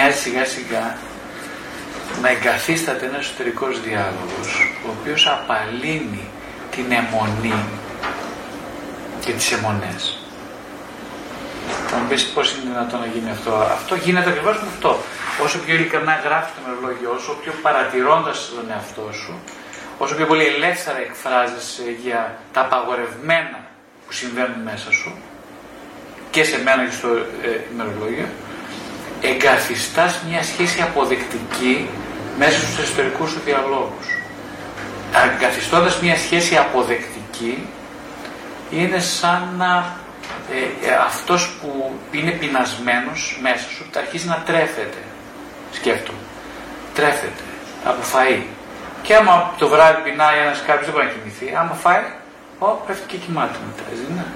μοιάζει σιγά σιγά να εγκαθίσταται ένας εσωτερικός διάλογος ο οποίος απαλύνει την αιμονή και τις αιμονές. Θα μου πεις πώς είναι δυνατόν να γίνει αυτό. Αυτό γίνεται ακριβώς με αυτό. Όσο πιο ειλικρινά γράφεις το μερολόγιο, όσο πιο παρατηρώντας τον εαυτό σου, όσο πιο πολύ ελεύθερα εκφράζεσαι για τα απαγορευμένα που συμβαίνουν μέσα σου και σε μένα και στο ε, ημερολόγιο, εγκαθιστάς μια σχέση αποδεκτική μέσα στους εσωτερικούς σου διαλόγους. Εγκαθιστώντας μια σχέση αποδεκτική, είναι σαν να ε, ε, αυτός που είναι πεινασμένος μέσα σου, θα αρχίσει να τρέφεται. Σκέφτομαι. Τρέφεται από φαΐ. Και άμα το βράδυ πεινάει ένας κάποιος δεν μπορεί να κοιμηθεί, άμα φάει, ο, πέφτει και κοιμάται μετά. Έτσι δεν είναι.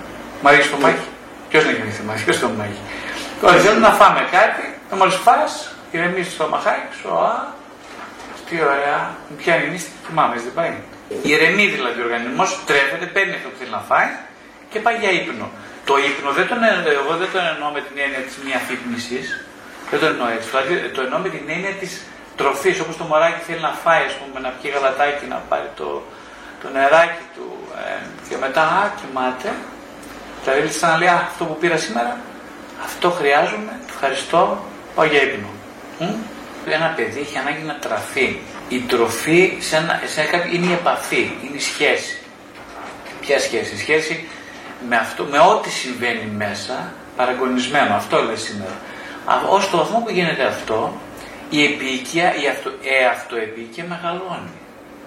Μ' αρέσει το μάγι. Ποιος να κοιμηθεί, μ' αρέσει το μάγι. Τώρα θέλω να φάμε κάτι, να μόλις φά, ηρεμήσει το μαχάκι σου, α, τι ωραία, μου πιάνει νύστη, κοιμάμαι, δεν πάει. Ηρεμεί δηλαδή ο οργανισμός, τρέφεται, παίρνει αυτό που θέλει να φάει και πάει για ύπνο. Το ύπνο δεν τον, εγώ δεν τον εννοώ με την έννοια της μία φύπνιση, δεν το εννοώ έτσι. Το εννοώ με την έννοια της τροφής, όπως το μωράκι θέλει να φάει, ας πούμε, να πιει γαλατάκι, να πάρει το, το νεράκι του ε, και μετά α, κοιμάται. Δηλαδή, σαν να λέει αυτό που πήρα σήμερα, αυτό χρειάζομαι, ευχαριστώ, πάω για ύπνο. Ένα παιδί έχει ανάγκη να τραφεί. Η τροφή σε ένα, σε ένα, είναι η επαφή, είναι η σχέση. Ποια σχέση, η σχέση με, αυτό, με ό,τι συμβαίνει μέσα, παραγωνισμένο, αυτό λέει σήμερα. Ω το βαθμό που γίνεται αυτό, η επίοικια, η αυτο, ε, αυτοεπίοικια μεγαλώνει.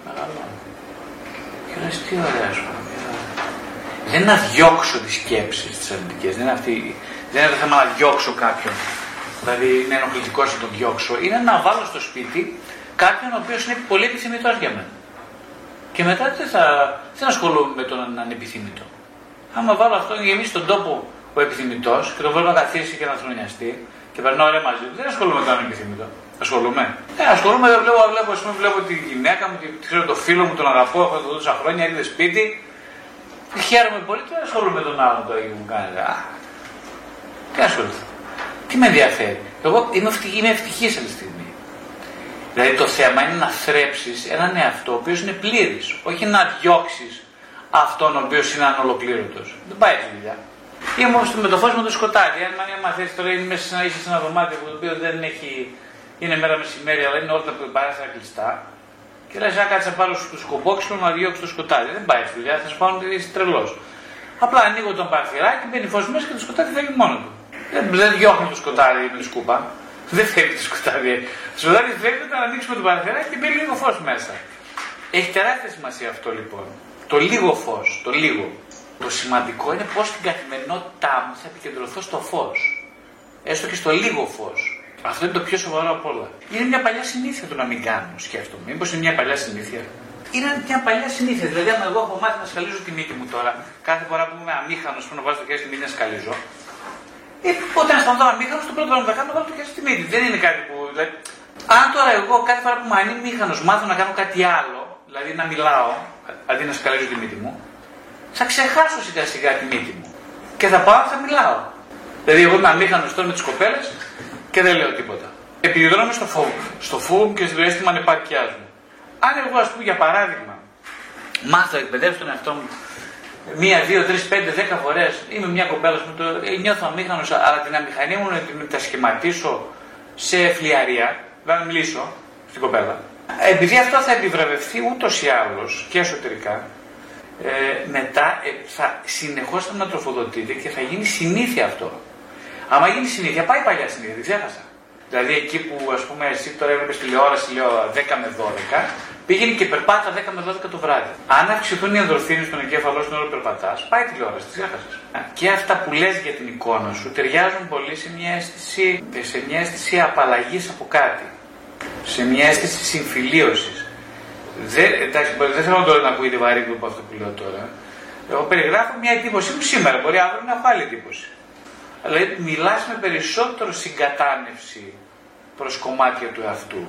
Μεγαλώνει. Και λες τι ωραία σου Δεν είναι να διώξω τις σκέψεις τις αρνητικές, δεν είναι, αυτή, δεν είναι το θέμα να διώξω κάποιον. Δηλαδή είναι ενοχλητικό να τον διώξω. Είναι να βάλω στο σπίτι κάποιον ο οποίος είναι πολύ επιθυμητός για μένα. Και μετά δεν θα, δεν ασχολούμαι με τον ανεπιθύμητο. Άμα βάλω αυτό να γεμίσει τον τόπο ο επιθυμητός και τον βάλω να καθίσει και να θρονιαστεί και περνάω ωραία μαζί του, δεν ασχολούμαι με τον ανεπιθύμητο. Ασχολούμαι. Ε, ασχολούμαι, βλέπω, βλέπω, πούμε, βλέπω τη γυναίκα μου, τη, ξέρω το φίλο μου, τον αγαπώ, έχω το τόσα χρόνια, έρχεται σπίτι. Χαίρομαι πολύ, δεν ασχολούμαι με τον άλλον το που μου κάνει. Α, τι ασχοληθώ. Τι με ενδιαφέρει; Εγώ είμαι, είμαι ευτυχής αυτή τη στιγμή. Δηλαδή το θέμα είναι να θρέψεις έναν εαυτό ο οποίος είναι πλήρης. Όχι να διώξεις αυτόν ο οποίος είναι ανολοκλήρωτος. Δεν πάει αυτή η δουλειά. Είμαι όμω με το φω με το σκοτάδι. Αν, αν θε τώρα είναι μέσα σε ένα, είσαι σε ένα δωμάτιο που το οποίο δεν έχει. είναι μέρα μεσημέρι, αλλά είναι όλα τα παράθυρα κλειστά. Και λες, να κάτσε πάνω στο σκοπόξυλο να διώξει το σκοτάδι. Δεν πάει αυτή η δουλειά, θα σου πάνω ότι είσαι τρελός. Απλά ανοίγω τον παραθυράκι, μπαίνει φως μέσα και το σκοτάδι φεύγει μόνος του. Δεν, δεν διώχνει το σκοτάδι με τη σκούπα. Δεν φεύγει το σκοτάδι. Το σκοτάδι φεύγει όταν ανοίξουμε το παραθυράκι και μπαίνει λίγο φως μέσα. Έχει τεράστια σημασία αυτό λοιπόν. Το λίγο φως, το λίγο. Το σημαντικό είναι πώς στην καθημερινότητά μου θα επικεντρωθώ στο φως. Έστω και στο λίγο φως. Αυτό είναι το πιο σοβαρό από όλα. Είναι μια παλιά συνήθεια το να μην κάνω, σκέφτομαι. Μήπως είναι μια παλιά συνήθεια. Είναι μια παλιά συνήθεια. Δηλαδή, αν εγώ έχω μάθει να σκαλίζω τη μύτη μου τώρα, κάθε φορά που είμαι αμήχανος που να βάζω το χέρι στη μύτη να σκαλίζω, ε, όταν αισθανθώ αμήχανο, το πρώτο που θα κάνω, βάλω το χέρι στη μύτη. Δεν είναι κάτι που. Δηλαδή, αν τώρα εγώ κάθε φορά που είμαι αμήχανο μάθω να κάνω κάτι άλλο, δηλαδή να μιλάω, αντί να σκαλίζω τη μύτη μου, θα ξεχάσω σιγά σιγά τη μύτη μου. Και θα πάω θα μιλάω. Δηλαδή, εγώ είμαι αμήχανο τώρα με τις κοπέλες και δεν λέω τίποτα. Επιδρώνω στο φόβο, στο φόβο και στο αίσθημα ανεπάρκειά μου. Αν εγώ, ας πούμε, για παράδειγμα, μάθω να εκπαιδεύσω τον εαυτό μου μία, δύο, τρεις, πέντε, δέκα φορές, είμαι μια κοπέλα που το ε, νιώθω αμήχανος, αλλά την αμηχανία μου να τα σχηματίσω σε φλιαρία, δεν μιλήσω στην κοπέλα. Επειδή αυτό θα επιβραβευτεί ούτως ή άλλως και εσωτερικά, ε, μετά ε, θα συνεχώς θα ανατροφοδοτείται και θα γίνει συνήθεια αυτό. Άμα γίνει συνήθεια, πάει παλιά συνήθεια, δεν ξέχασα. Δηλαδή εκεί που ας πούμε εσύ τώρα έβλεπες τηλεόραση, λέω 10 με 12, πήγαινε και περπάτα 10 με 12 το βράδυ. Αν αυξηθούν οι ενδορφίνες στον εγκέφαλό σου όλο περπατάς, πάει τηλεόραση, τη ξέχασε. Και αυτά που λες για την εικόνα σου ταιριάζουν πολύ σε μια αίσθηση, σε μια αίσθηση απαλλαγής από κάτι. Σε μια αίσθηση συμφιλίωσης. Δεν, εντάξει, δεν θέλω τώρα να ακούγεται βαρύ από αυτό που λέω τώρα. Εγώ περιγράφω μια εντύπωσή μου σήμερα. Μπορεί αύριο να έχω άλλη εντύπωση. Δηλαδή μιλάς με περισσότερο συγκατάνευση προς κομμάτια του εαυτού.